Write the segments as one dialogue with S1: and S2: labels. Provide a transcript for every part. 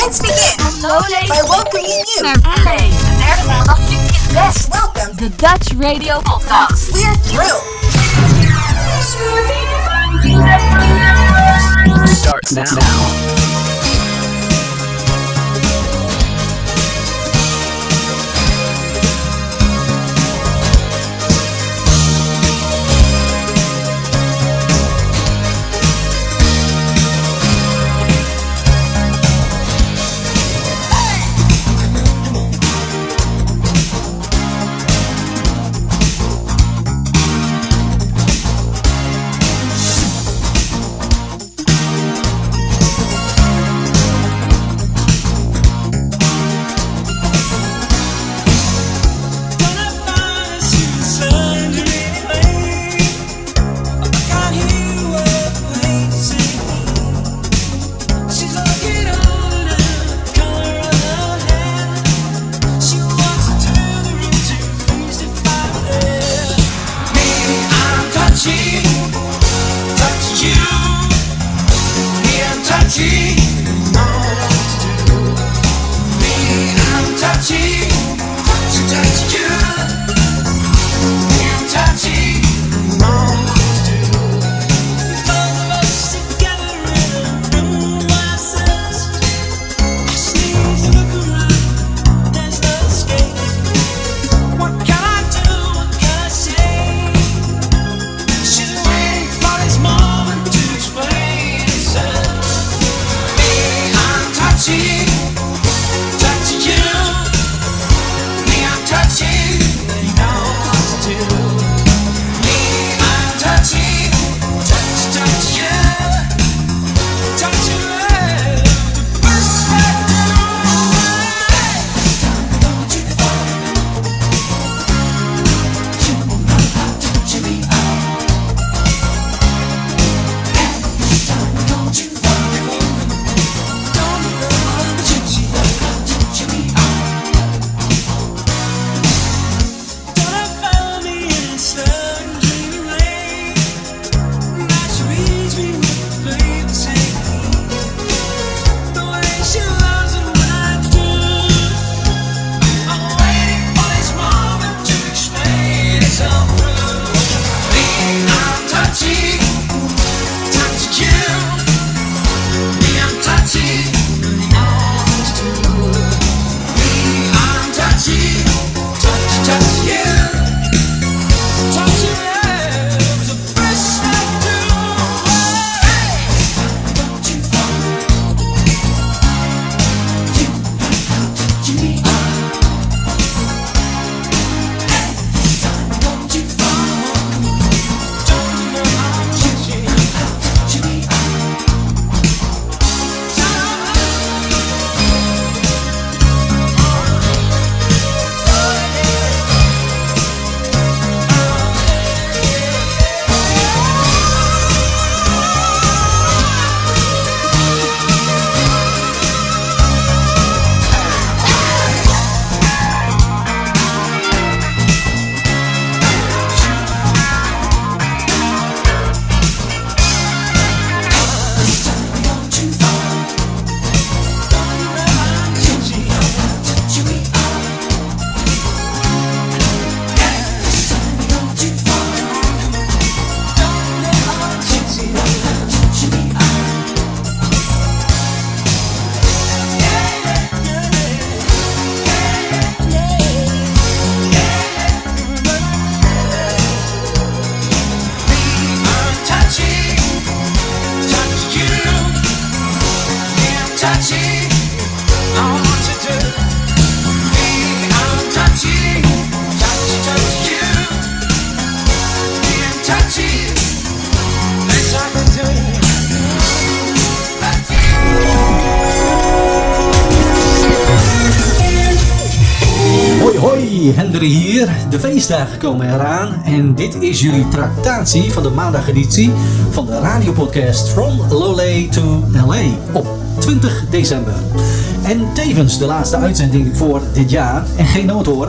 S1: Let's begin by welcoming you
S2: Yes,
S1: welcome
S2: the Dutch Radio Podcast.
S1: We're through.
S3: Starts now.
S4: Feestdagen komen eraan en dit is jullie tractatie van de maandageditie van de radiopodcast From Lowlay to LA op 20 december. En tevens de laatste uitzending voor dit jaar. En geen nood hoor.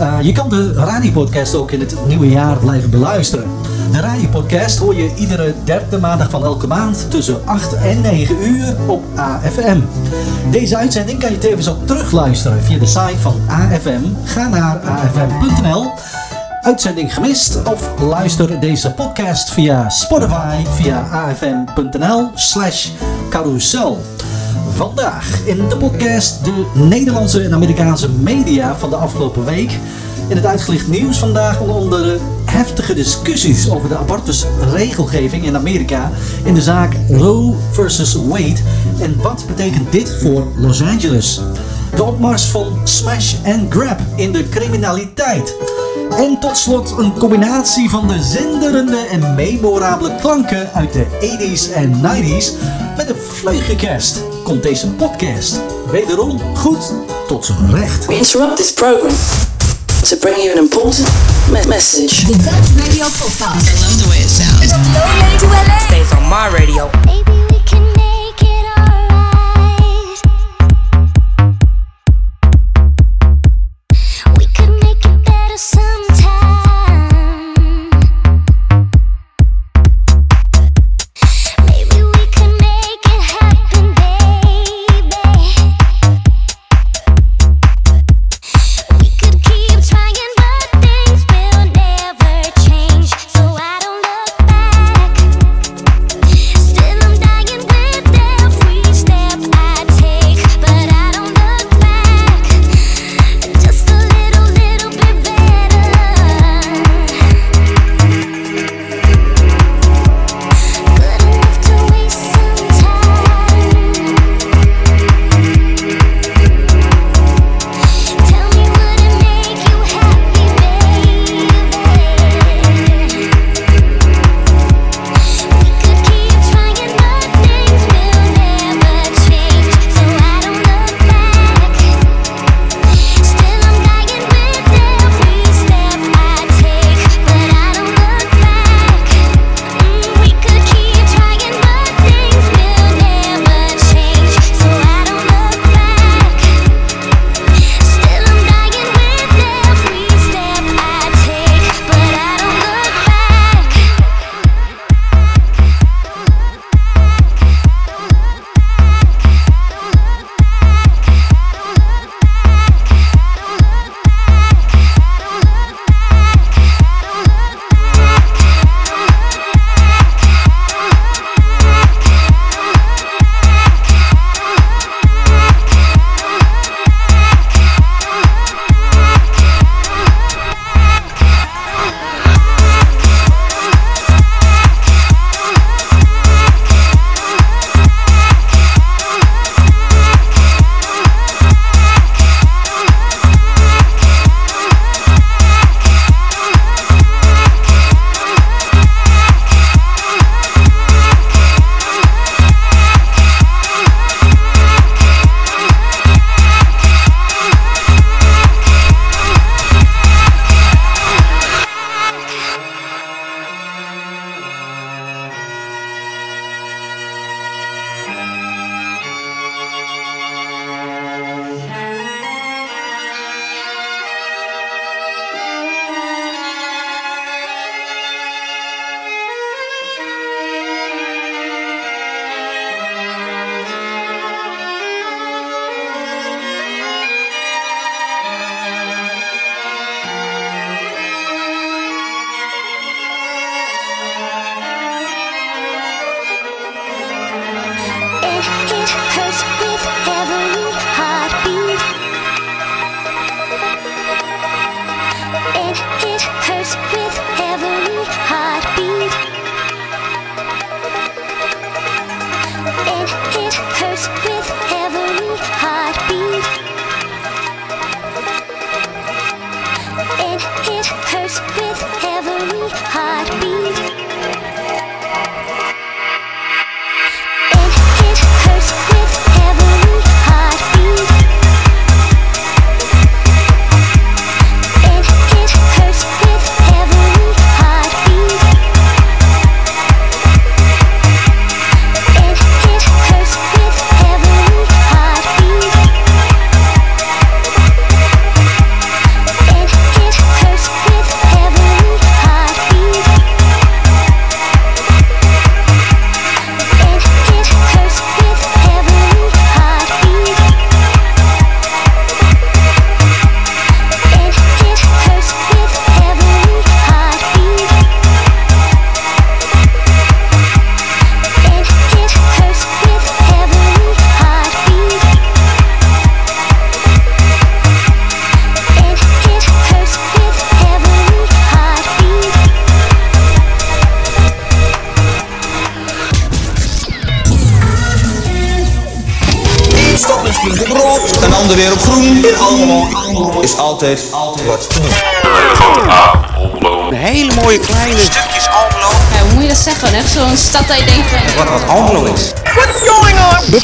S4: Uh, je kan de radiopodcast ook in het nieuwe jaar blijven beluisteren. De radiopodcast hoor je iedere derde maandag van elke maand tussen 8 en 9 uur op AFM. Deze uitzending kan je tevens ook terugluisteren via de site van AFM. Ga naar afm.nl uitzending gemist of luister deze podcast via Spotify via afm.nl slash carousel. Vandaag in de podcast de Nederlandse en Amerikaanse media van de afgelopen week. In het uitgelicht nieuws vandaag onder de heftige discussies over de abortusregelgeving in Amerika in de zaak Roe versus Wade. En wat betekent dit voor Los Angeles? De opmars van smash and grab in de criminaliteit. En tot slot een combinatie van de zinderende en memorabele klanken uit de 80s en 90s met een vleugje kerst. Komt deze podcast wederom goed tot zijn recht.
S5: We interrupt this program to bring you an important me message.
S1: The Dutch Radio Podcast.
S6: I love the way it sounds.
S1: Download to LA.
S5: Stays on my radio.
S7: Maybe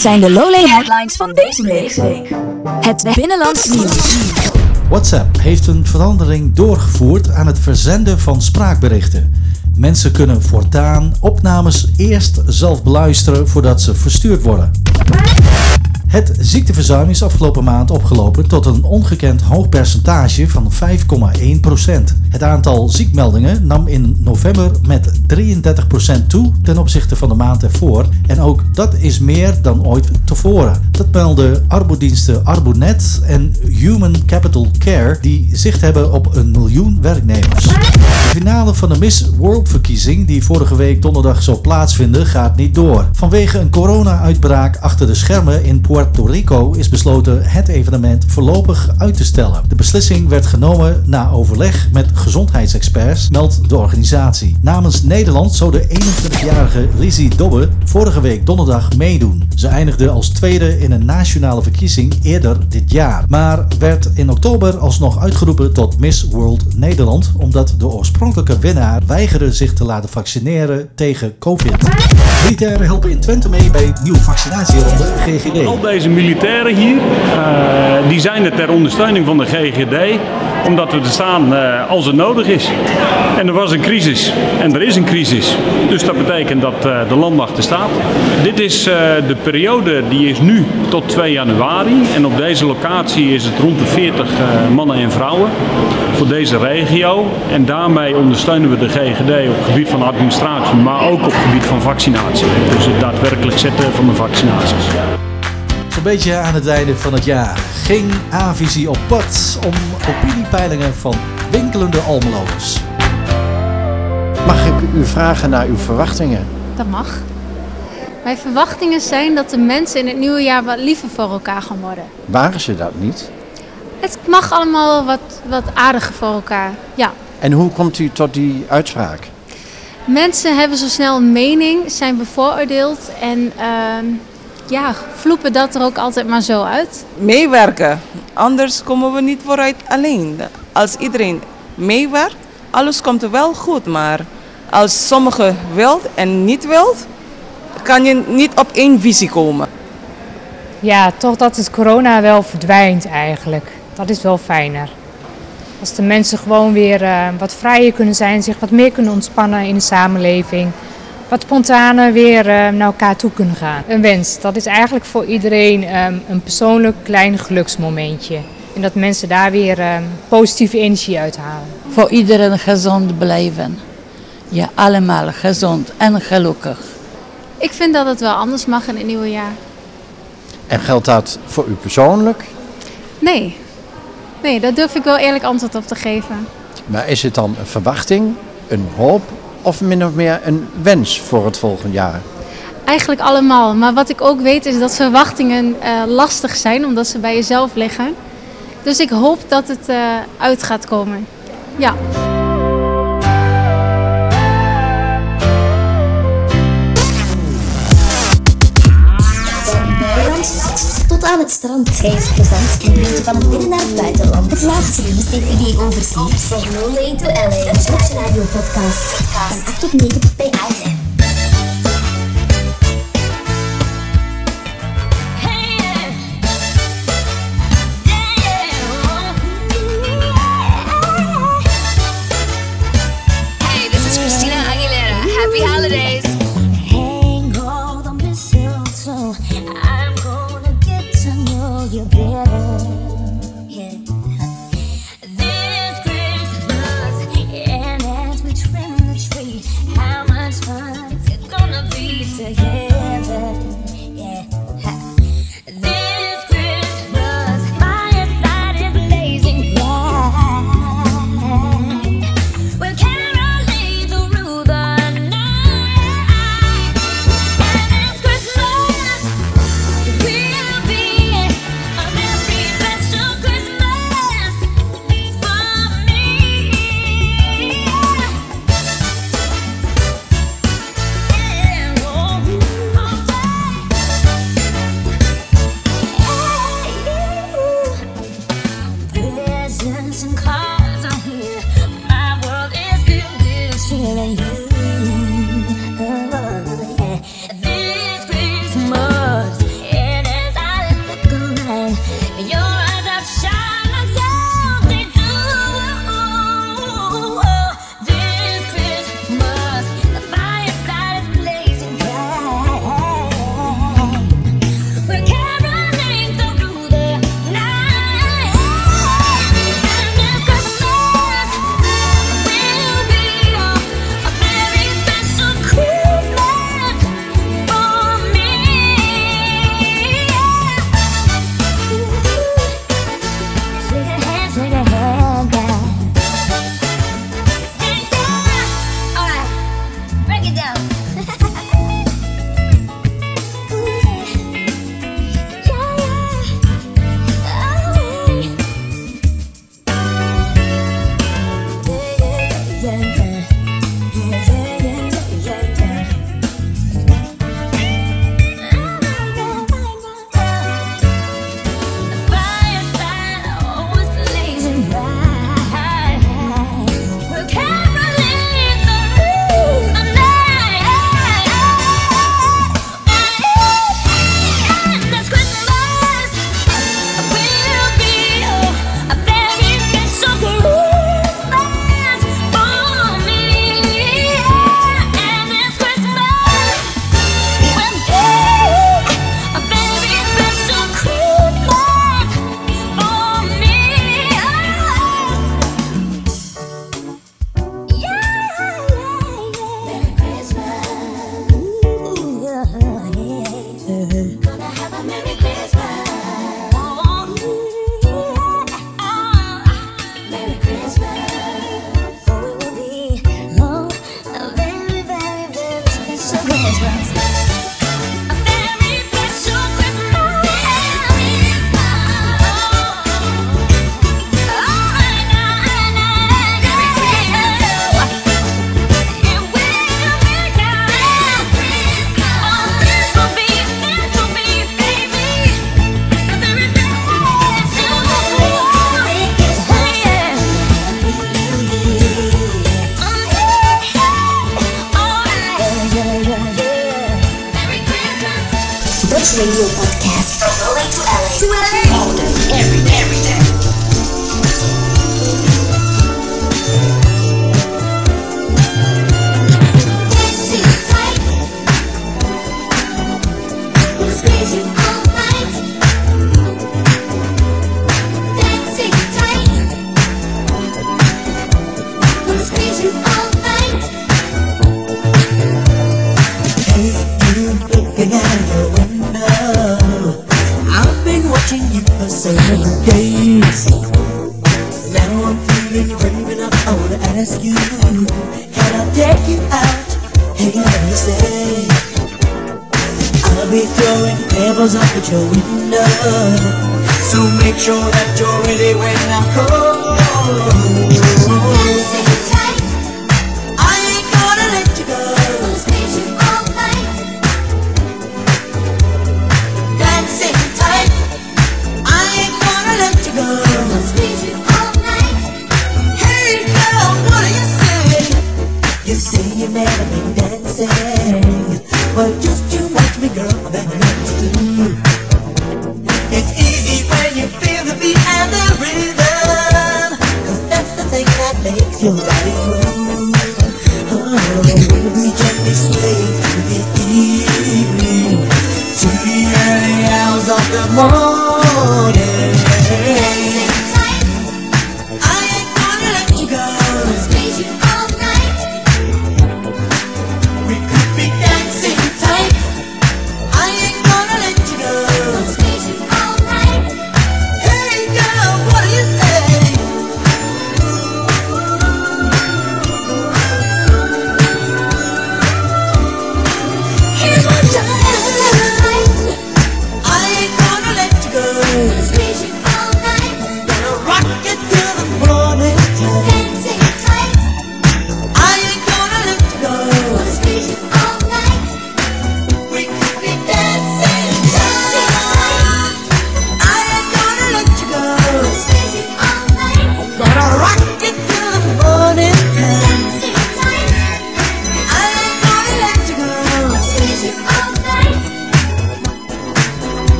S8: Zijn de Lowlay headlines van deze week. Het binnenlands nieuws.
S4: WhatsApp heeft een verandering doorgevoerd aan het verzenden van spraakberichten. Mensen kunnen voortaan opnames eerst zelf beluisteren voordat ze verstuurd worden. Het ziekteverzuim is afgelopen maand opgelopen tot een ongekend hoog percentage van 5,1%. Het aantal ziekmeldingen nam in november met 33% toe ten opzichte van de maand ervoor. En ook dat is meer dan ooit tevoren. Dat melden arbodiensten Arbonet en Human Capital Care die zicht hebben op een miljoen werknemers. De finale van de Miss World verkiezing die vorige week donderdag zou plaatsvinden gaat niet door. Vanwege een corona-uitbraak achter de schermen in Puerto Rico is besloten het evenement voorlopig uit te stellen. De beslissing werd genomen na overleg met gezondheidsexperts, meldt de organisatie. Namens Nederland zou de 21-jarige Lizzie Dobbe vorige week donderdag meedoen. Ze eindigde als tweede in een nationale verkiezing eerder dit jaar, maar werd in oktober alsnog uitgeroepen tot Miss World Nederland omdat de oorspronkelijke winnaar weigerde zich te laten vaccineren tegen COVID. Militairen helpen in Twente mee bij nieuwe vaccinatieronde GGD.
S9: Al deze militairen hier, eh, die zijn er ter ondersteuning van de GGD, omdat we er staan eh, als het nodig is. En er was een crisis en er is een crisis. Dus dat betekent dat eh, de landmacht er staat. Dit is de periode die is nu tot 2 januari. En op deze locatie is het rond de 40 eh, mannen en vrouwen voor deze regio. En daarmee ondersteunen we de GGD op het gebied van administratie, maar ook op het gebied van vaccinatie. Dus het daadwerkelijk zetten van de vaccinaties.
S4: Zo'n beetje aan het einde van het jaar ging A-visie op pad om opiniepeilingen van winkelende Almeloers.
S10: Mag ik u vragen naar uw verwachtingen?
S11: Dat mag. Mijn verwachtingen zijn dat de mensen in het nieuwe jaar wat liever voor elkaar gaan worden.
S10: Waren ze dat niet?
S11: Het mag allemaal wat, wat aardiger voor elkaar. Ja.
S10: En hoe komt u tot die uitspraak?
S11: Mensen hebben zo snel een mening, zijn bevooroordeeld en ehm, ja, vloepen dat er ook altijd maar zo uit.
S6: meewerken. Anders komen we niet vooruit alleen. Als iedereen meewerkt, alles komt er wel goed. Maar als sommigen wilt en niet wilt, kan je niet op één visie komen.
S12: Ja, toch dat het corona wel verdwijnt eigenlijk. Dat is wel fijner. Als de mensen gewoon weer eh, wat vrijer kunnen zijn, zich wat meer kunnen ontspannen in de samenleving. Wat spontaner weer eh, naar elkaar toe kunnen gaan. Een wens, dat is eigenlijk voor iedereen ehm, een persoonlijk klein geluksmomentje. En dat mensen daar weer ehm, positieve energie uithalen.
S8: Voor iedereen gezond blijven. Ja, allemaal gezond en gelukkig.
S11: Ik vind dat het wel anders mag in het nieuwe jaar.
S10: En geldt dat voor u persoonlijk?
S11: Nee. Nee, daar durf ik wel eerlijk antwoord op te geven.
S10: Maar is het dan een verwachting, een hoop of min of meer een wens voor het volgende jaar?
S11: Eigenlijk allemaal. Maar wat ik ook weet is dat verwachtingen eh, lastig zijn, omdat ze bij jezelf liggen. Dus ik hoop dat het eh, uit gaat komen. Ja.
S13: Aan het strand. Reisplezant. Een beetje van het binnen naar het buitenland. Het laatste nieuws DVD overzicht. Van Lowlay to LA. Een Radio podcast. Van 8 tot 9 bij AFM.
S14: Podcast. From LA to LA. To LA.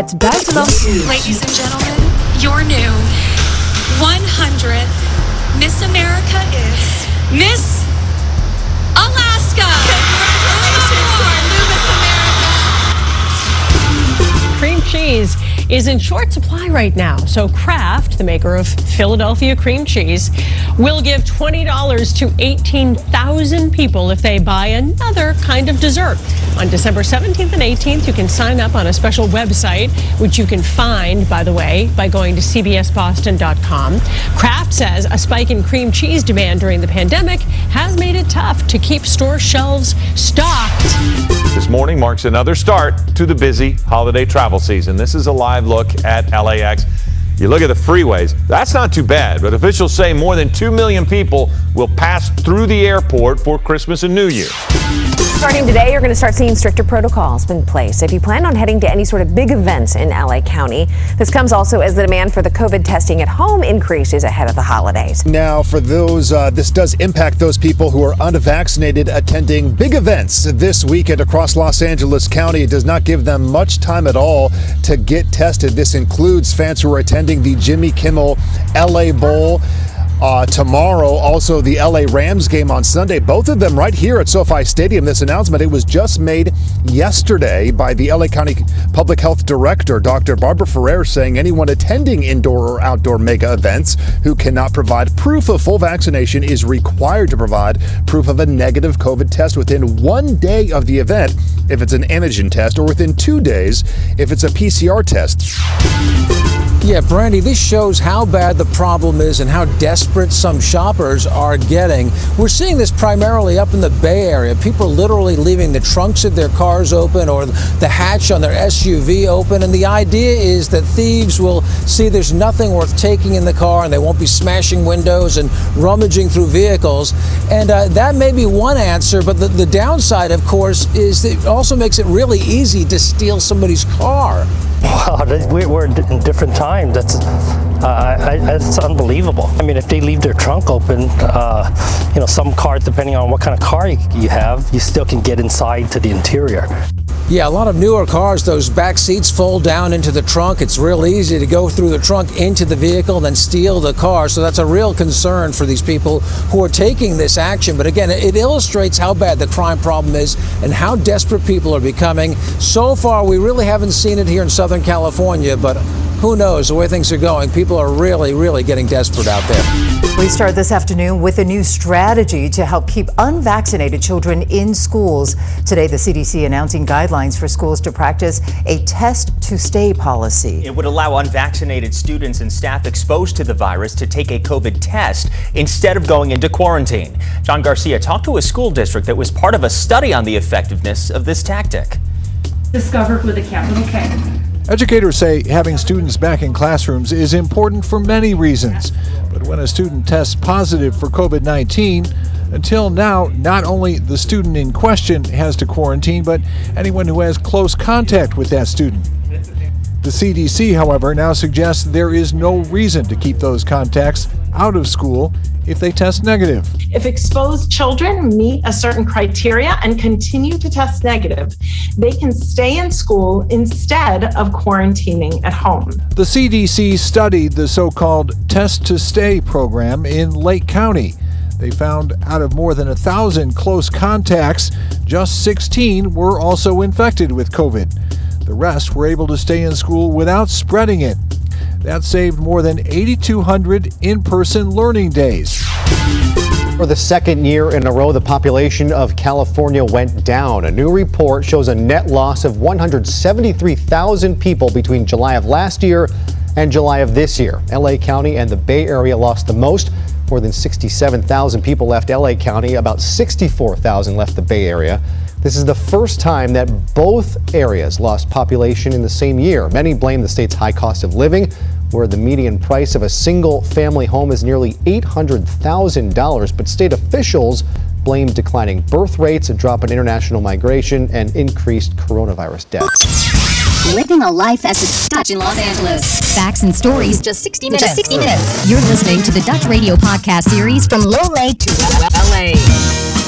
S15: Het buitenland nieuws.
S16: Ladies and gentlemen, your new 100th Miss America is Miss Alaska. Congratulations.
S17: Cream cheese is in short supply right now. So Kraft, the maker of Philadelphia cream cheese, will give $20 to 18,000 people if they buy another kind of dessert. On December 17th and 18th, you can sign up on a special website, which you can find, by the way, by going to cbsboston.com. Kraft says a spike in cream cheese demand during the pandemic has made it tough to keep store shelves stocked.
S18: This morning marks another start to the busy holiday travel season. This is a live look at LAX. You look at the freeways, that's not too bad, but officials say more than 2 million people will pass through the airport for Christmas and New Year.
S19: Starting today, you're going to start seeing stricter protocols in place if you plan on heading to any sort of big events in LA County. This comes also as the demand for the COVID testing at home increases ahead of the holidays.
S20: Now, for those, uh, this does impact those people who are unvaccinated attending big events this weekend across Los Angeles County. It does not give them much time at all to get tested. This includes fans who are attending the Jimmy Kimmel LA Bowl. Uh, tomorrow. Also, the LA Rams game on Sunday. Both of them right here at SoFi Stadium. This announcement it was just made yesterday by the LA County Public Health Director, Dr. Barbara Ferrer, saying anyone attending indoor or outdoor mega events who cannot provide proof of full vaccination is required to provide proof of a negative COVID test within one day of the event if it's an antigen test, or within two days if it's a PCR test.
S21: Yeah, Brandy, this shows how bad the problem is and how desperate some shoppers are getting. We're seeing this primarily up in the Bay Area. People literally leaving the trunks of their cars open or the hatch on their SUV open. And the idea is that thieves will see there's nothing worth taking in the car and they won't be smashing windows and rummaging through vehicles. And uh, that may be one answer, but the, the downside, of course, is it also makes it really easy to steal somebody's car.
S22: Wow, we're in different times. That's uh, I, I, that's unbelievable. I mean, if they leave their trunk open, uh, you know, some cars, depending on what kind of car you, you have, you still can get inside to the interior.
S21: Yeah, a lot of newer cars, those back seats fold down into the trunk. It's real easy to go through the trunk into the vehicle and then steal the car. So that's a real concern for these people who are taking this action. But again, it illustrates how bad the crime problem is and how desperate people are becoming. So far, we really haven't seen it here in Southern California, but who knows the way things are going. People are really, really getting desperate out there.
S23: We start this afternoon with a new strategy to help keep unvaccinated children in schools. Today, the CDC announcing guidelines for schools to practice a test to stay policy.
S24: It would allow unvaccinated students and staff exposed to the virus to take a COVID test instead of going into quarantine. John Garcia talked to a school district that was part of a study on the effectiveness of this tactic.
S25: Discovered with a capital K.
S26: Educators say having students back in classrooms is important for many reasons. But when a student tests positive for COVID 19, until now, not only the student in question has to quarantine, but anyone who has close contact with that student. The CDC, however, now suggests there is no reason to keep those contacts out of school if they test negative.
S25: If exposed children meet a certain criteria and continue to test negative, they can stay in school instead of quarantining at home.
S26: The CDC studied the so called Test to Stay program in Lake County. They found out of more than a thousand close contacts, just 16 were also infected with COVID. The rest were able to stay in school without spreading it. That saved more than 8,200 in person learning days.
S27: For the second year in a row, the population of California went down. A new report shows a net loss of 173,000 people between July of last year and July of this year. LA County and the Bay Area lost the most. More than 67,000 people left LA County, about 64,000 left the Bay Area. This is the first time that both areas lost population in the same year. Many blame the state's high cost of living, where the median price of a single family home is nearly $800,000. But state officials blame declining birth rates, a drop in international migration, and increased coronavirus deaths.
S28: Living a life as a Dutch in Los Angeles. Facts and stories, just 60 minutes. Just 60 minutes. You're listening to the Dutch Radio podcast series from Lole
S3: to
S28: LA.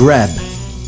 S4: Grab.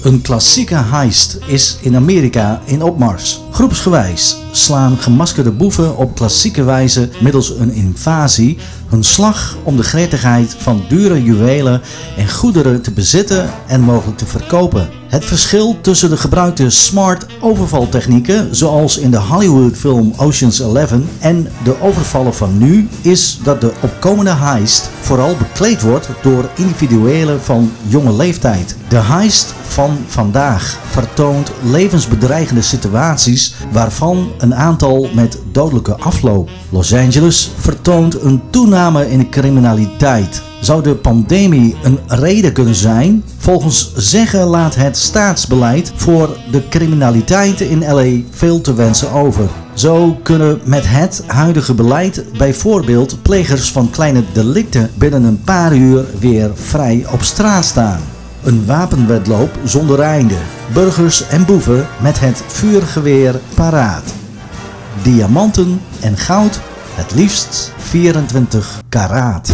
S4: Een klassieke heist is in Amerika in opmars. Groepsgewijs slaan gemaskerde boeven op klassieke wijze middels een invasie hun slag om de gretigheid van dure juwelen en goederen te bezitten en mogelijk te verkopen. Het verschil tussen de gebruikte smart overvaltechnieken, zoals in de Hollywood-film Ocean's Eleven, en de overvallen van nu, is dat de opkomende heist vooral bekleed wordt door individuelen van jonge leeftijd. De heist van vandaag vertoont levensbedreigende situaties waarvan een aantal met dodelijke afloop. Los Angeles vertoont een toename in criminaliteit. Zou de pandemie een reden kunnen zijn? Volgens zeggen laat het staatsbeleid voor de criminaliteit in LA veel te wensen over. Zo kunnen met het huidige beleid bijvoorbeeld plegers van kleine delicten binnen een paar uur weer vrij op straat staan. Een wapenwedloop zonder einde. Burgers en boeven met het vuurgeweer paraat. Diamanten en goud, het liefst 24 karaat.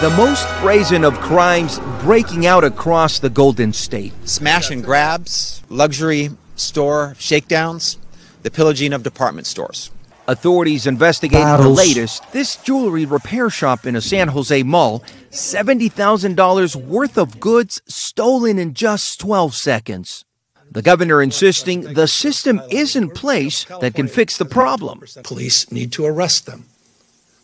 S29: The most brazen of crimes breaking out across the Golden State.
S30: Smash and grabs, luxury store shakedowns, the pillaging of department stores.
S29: Authorities investigating the latest. This jewelry repair shop in a San Jose mall, $70,000 worth of goods stolen in just 12 seconds. The governor insisting the system is in place that can fix the problem.
S31: Police need to arrest them.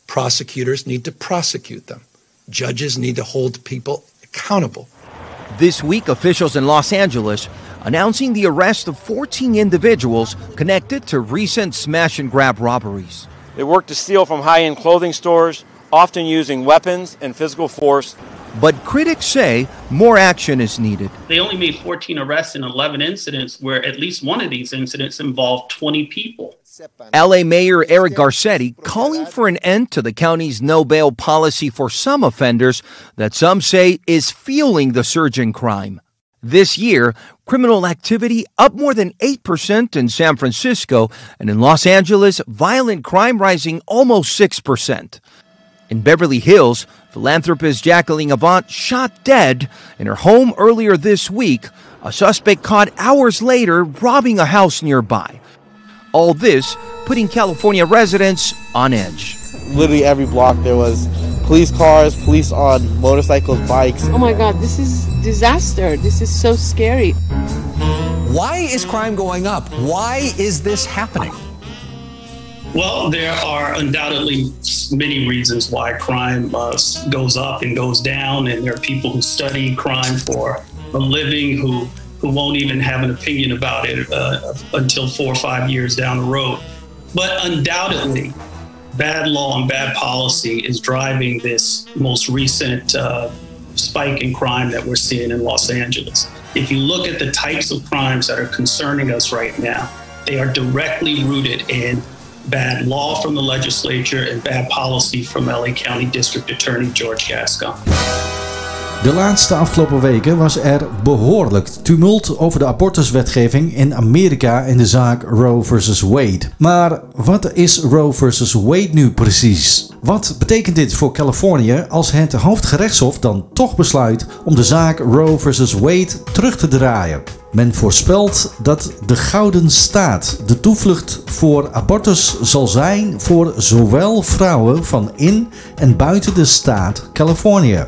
S31: Prosecutors need to prosecute them. Judges need to hold people accountable.
S29: This week, officials in Los Angeles announcing the arrest of 14 individuals connected to recent smash and grab robberies.
S32: They work to steal from high end clothing stores, often using weapons and physical force.
S29: But critics say more action is needed.
S33: They only made 14 arrests in 11 incidents, where at least one of these incidents involved 20 people.
S29: LA Mayor Eric Garcetti calling for an end to the county's no bail policy for some offenders that some say is fueling the surge in crime. This year, criminal activity up more than 8% in San Francisco, and in Los Angeles, violent crime rising almost 6%. In Beverly Hills, philanthropist Jacqueline Avant shot dead in her home earlier this week, a suspect caught hours later robbing a house nearby. All this putting California residents on edge.
S32: Literally every block there was police cars, police on motorcycles, bikes.
S34: Oh my god, this is disaster. This is so scary.
S35: Why is crime going up? Why is this happening?
S33: Well, there are undoubtedly many reasons why crime uh, goes up and goes down, and there are people who study crime for a living who who won't even have an opinion about it uh, until four or five years down the road. But undoubtedly, bad law and bad policy is driving this most recent uh, spike in crime that we're seeing in Los Angeles. If you look at the types of crimes that are concerning us right now, they are directly rooted in bad law from the legislature and bad policy from LA County District Attorney George Gascon.
S4: De laatste afgelopen weken was er behoorlijk tumult over de abortuswetgeving in Amerika in de zaak Roe vs. Wade. Maar wat is Roe vs. Wade nu precies? Wat betekent dit voor Californië als het hoofdgerechtshof dan toch besluit om de zaak Roe vs. Wade terug te draaien? Men voorspelt dat de Gouden Staat de toevlucht voor abortus zal zijn voor zowel vrouwen van in en buiten de staat Californië.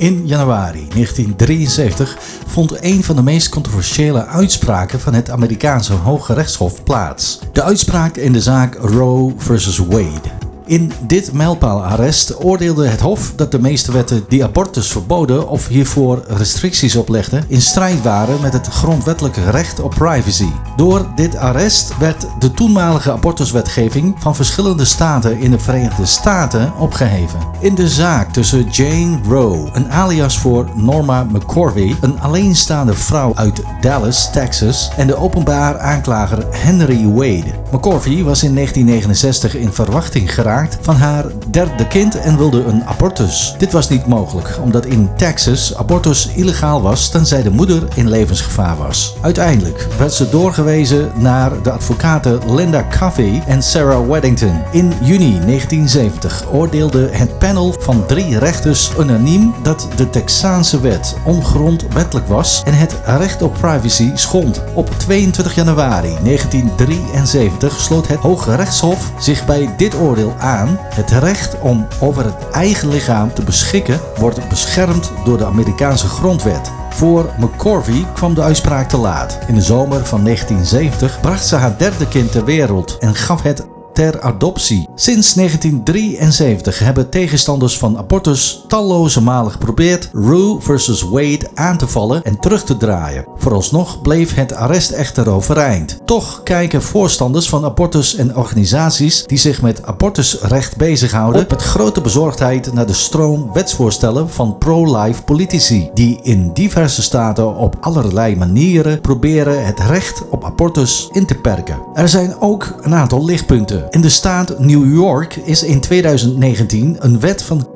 S4: In januari 1973 vond een van de meest controversiële uitspraken van het Amerikaanse Hoge Rechtshof plaats. De uitspraak in de zaak Roe vs. Wade. In dit mijlpaalarrest oordeelde het Hof dat de meeste wetten die abortus verboden of hiervoor restricties oplegden in strijd waren met het grondwettelijke recht op privacy. Door dit arrest werd de toenmalige abortuswetgeving van verschillende staten in de Verenigde Staten opgeheven. In de zaak tussen Jane Roe, een alias voor Norma McCorvey, een alleenstaande vrouw uit Dallas, Texas, en de openbaar aanklager Henry Wade McCorvey was in 1969 in verwachting geraakt van haar derde kind en wilde een abortus. Dit was niet mogelijk, omdat in Texas abortus illegaal was tenzij de moeder in levensgevaar was. Uiteindelijk werd ze doorgewezen naar de advocaten Linda Covey en Sarah Weddington. In juni 1970 oordeelde het panel van drie rechters unaniem dat de Texaanse wet ongrondwettelijk was en het recht op privacy schond. Op 22 januari 1973 sloot het Hoge Rechtshof zich bij dit oordeel aan. Het recht om over het eigen lichaam te beschikken wordt beschermd door de Amerikaanse grondwet. Voor McCorvey kwam de uitspraak te laat. In de zomer van 1970 bracht ze haar derde kind ter wereld en gaf het ter adoptie. Sinds 1973 hebben tegenstanders van abortus talloze malen geprobeerd Roe versus Wade aan te vallen en terug te draaien. Vooralsnog bleef het arrest echter overeind. Toch kijken voorstanders van abortus en organisaties die zich met abortusrecht bezighouden met grote bezorgdheid naar de stroom wetsvoorstellen van pro-life politici die in diverse staten op allerlei manieren proberen het recht op abortus in te perken. Er zijn ook een aantal lichtpunten. In de staat New York is in 2019 een wet van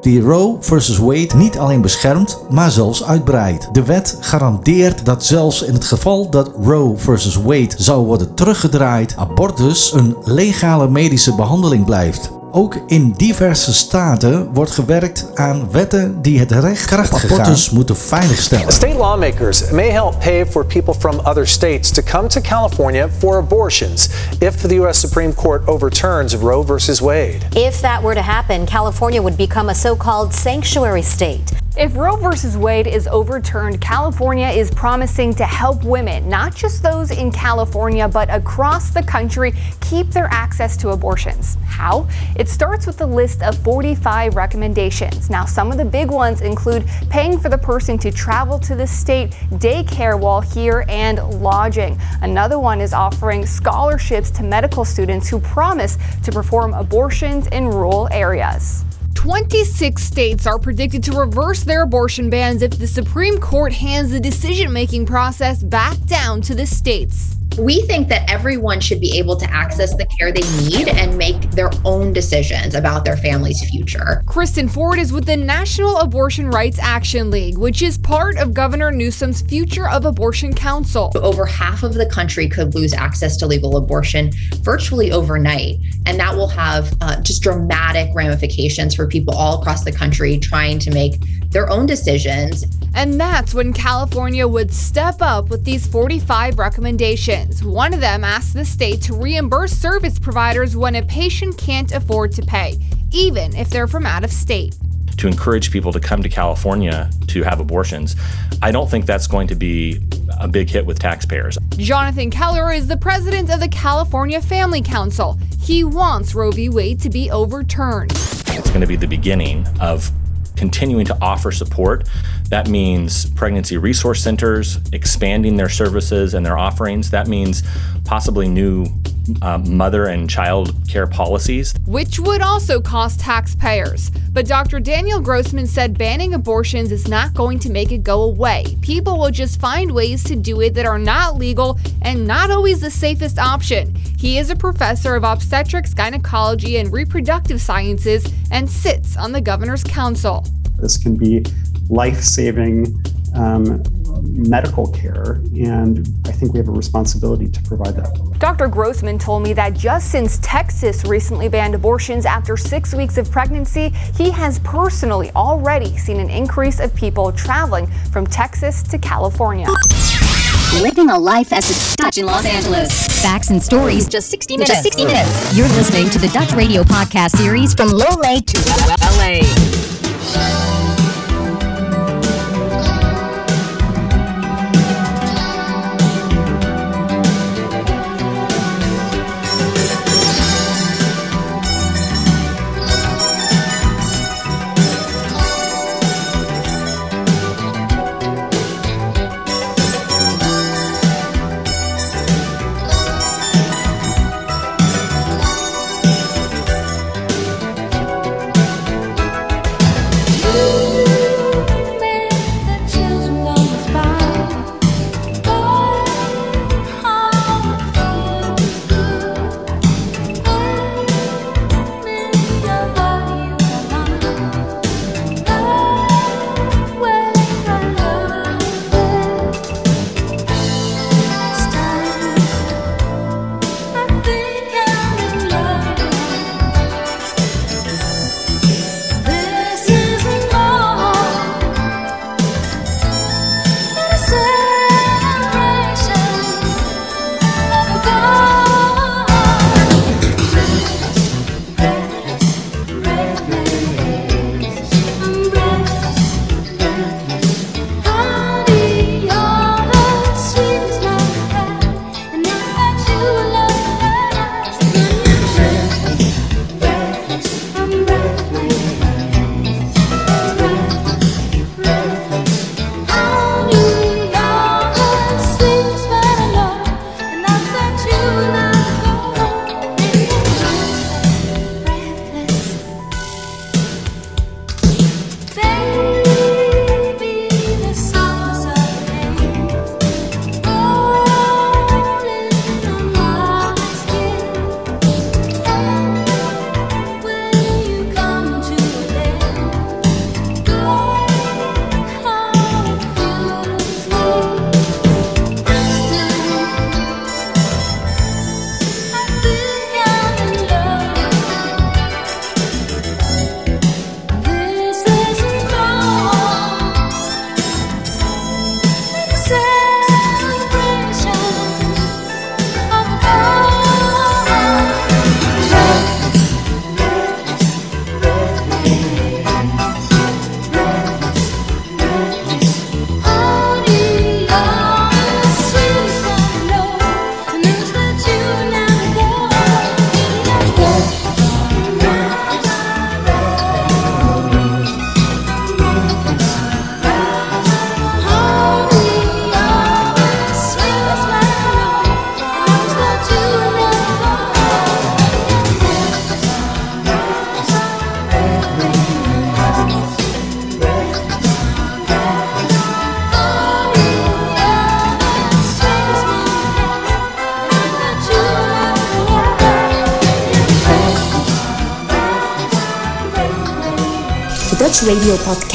S4: die Roe versus Wade niet alleen beschermt, maar zelfs uitbreidt. De wet garandeert dat zelfs in het geval dat Roe versus Wade zou worden teruggedraaid, abortus een legale medische behandeling blijft. Ook in diverse staten wordt gewerkt aan wetten die het recht op abortus moeten veiligstellen.
S35: State lawmakers may help pay for people from other states to come to California for abortions if the U.S. Supreme Court overturns Roe versus Wade.
S36: If that were to happen, California would become a so called sanctuary state.
S37: If Roe versus Wade is overturned, California is promising to help women, not just those in California, but across the country, keep their access to abortions. How? It starts with a list of 45 recommendations. Now, some of the big ones include paying for the person to travel to the state, daycare while here, and lodging. Another one is offering scholarships to medical students who promise to perform abortions in rural areas. 26 states are predicted to reverse their abortion bans if the Supreme Court hands the decision making process back down to the states.
S38: We think that everyone should be able to access the care they need and make their own decisions about their family's future.
S37: Kristen Ford is with the National Abortion Rights Action League, which is part of Governor Newsom's Future of Abortion Council.
S38: Over half of the country could lose access to legal abortion virtually overnight. And that will have uh, just dramatic ramifications for people all across the country trying to make their own decisions.
S37: And that's when California would step up with these 45 recommendations. One of them asks the state to reimburse service providers when a patient can't afford to pay, even if they're from out of state.
S39: to encourage people to come to California to have abortions, I don't think that's going to be a big hit with taxpayers.
S37: Jonathan Keller is the president of the California Family Council. He wants Roe v. Wade to be overturned.
S39: It's going to be the beginning of continuing to offer support. That means pregnancy resource centers expanding their services and their offerings. That means possibly new uh, mother and child care policies.
S37: which would also cost taxpayers. But Dr. Daniel Grossman said banning abortions is not going to make it go away. People will just find ways to do it that are not legal and not always the safest option. He is a professor of obstetrics, gynecology, and reproductive sciences and sits on the governor's council.
S40: This can be life saving um, medical care, and I think we have a responsibility to provide that.
S37: Dr. Grossman told me that just since Texas recently banned abortions after six weeks of pregnancy, he has personally already seen an increase of people traveling from Texas to California.
S28: Living a life as a Dutch in Los Angeles. Facts and stories, just 60 minutes. Just 60 minutes. You're listening to the Dutch Radio Podcast series from Lole to LA.
S7: Techno Podcast.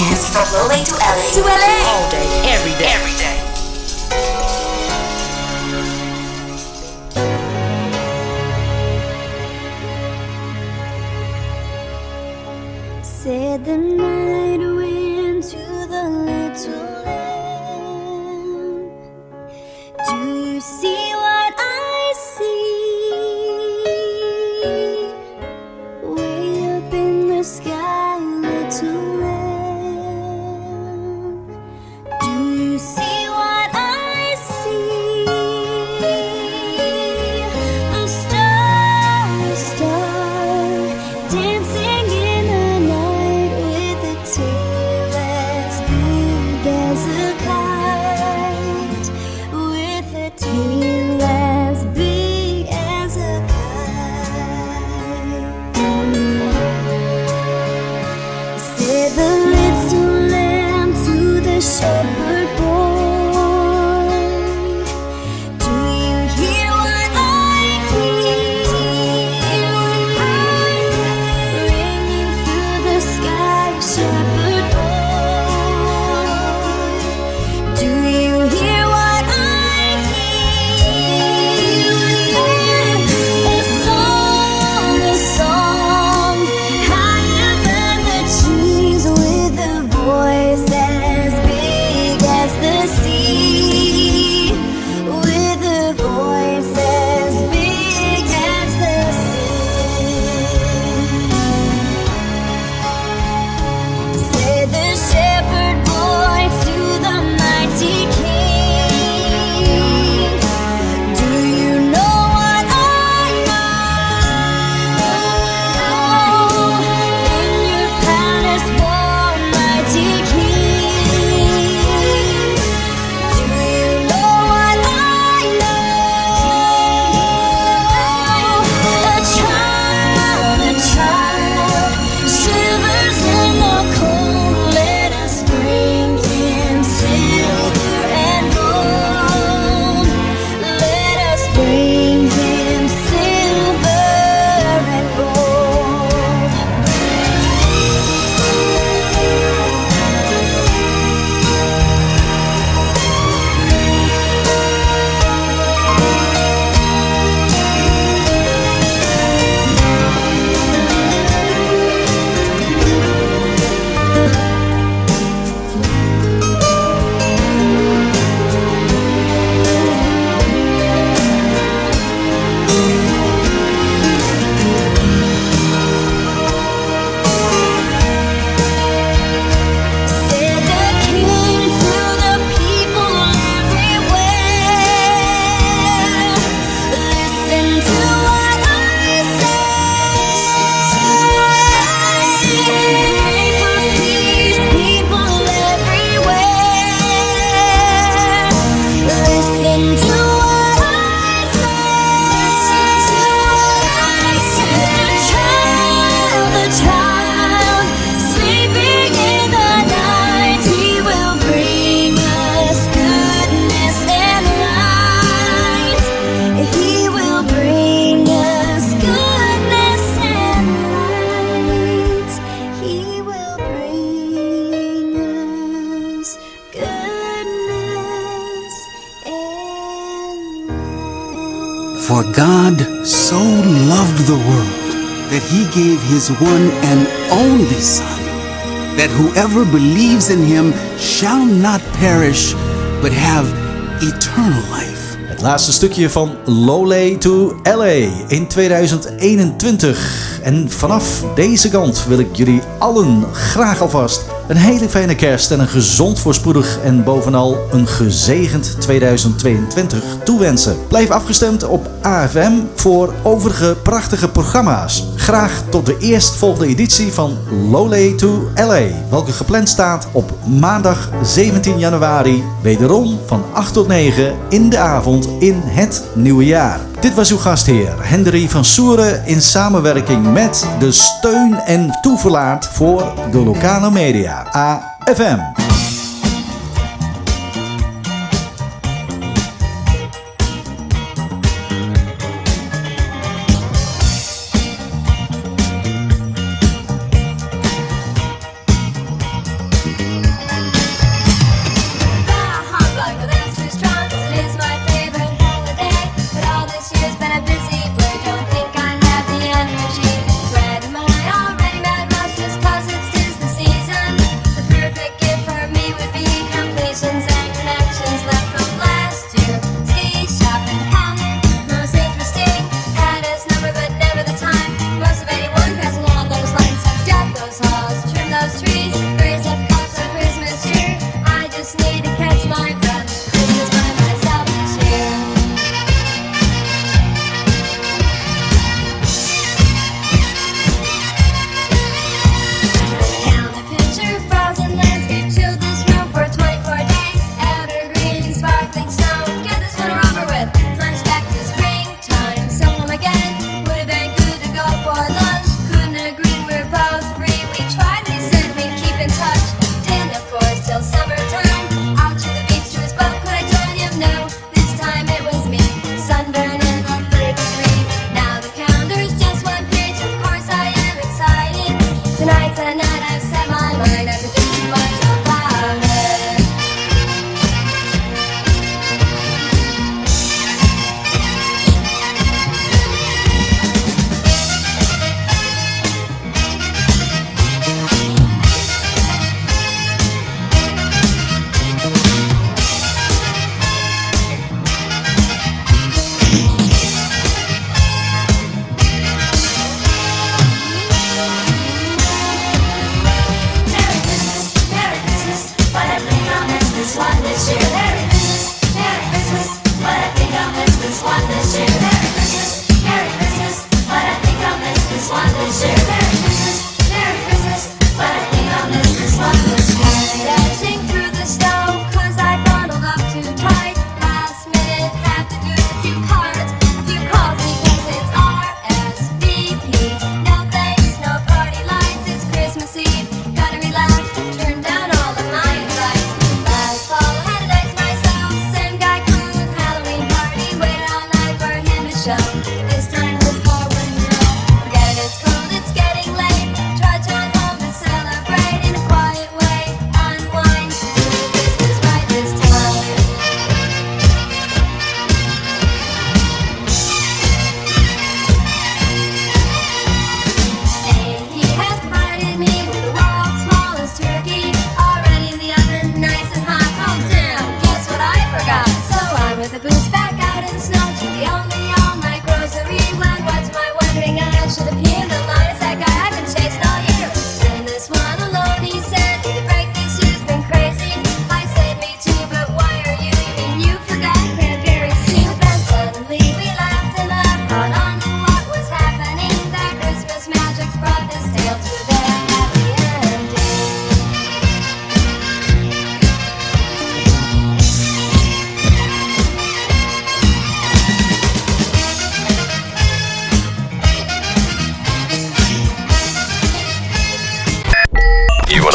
S14: one and only Son, that whoever believes in him shall not perish, but have eternal life.
S4: Het laatste stukje van Lole to LA in 2021. En vanaf deze kant wil ik jullie allen graag alvast een hele fijne kerst en een gezond, voorspoedig en bovenal een gezegend 2022 toewensen. Blijf afgestemd op AFM voor overige prachtige programma's graag tot de eerstvolgende editie van Lole to LA, welke gepland staat op maandag 17 januari, wederom van 8 tot 9 in de avond in het nieuwe jaar. Dit was uw gastheer Hendry van Soeren in samenwerking met de steun en toeverlaat voor de lokale media AFM.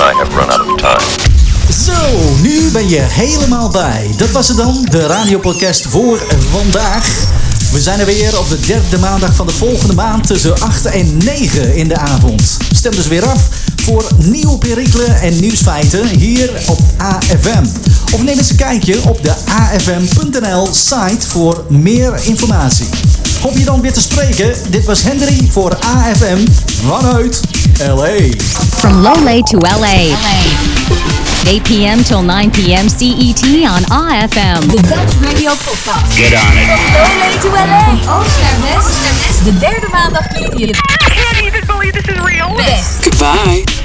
S7: I have run out
S5: of time.
S4: Zo, nu ben je helemaal bij. Dat was het dan, de radiopodcast voor vandaag. We zijn er weer op de derde maandag van de volgende maand tussen 8 en 9 in de avond. Stem dus weer af voor nieuwe perikelen en nieuwsfeiten hier op AFM. Of neem eens een kijkje op de afm.nl site voor meer informatie. Hoop je dan weer te spreken. Dit was Henry voor AFM. Vanuit LA.
S28: From Lole to LA. LA. 8 p.m. till 9 p.m. CET on IFM.
S3: The Dutch Radio Podcast.
S5: Get on it.
S3: From Lole to LA. From Oost naar West. De derde maandag klinkt hier. I can't even believe this is real. Best.
S5: Goodbye.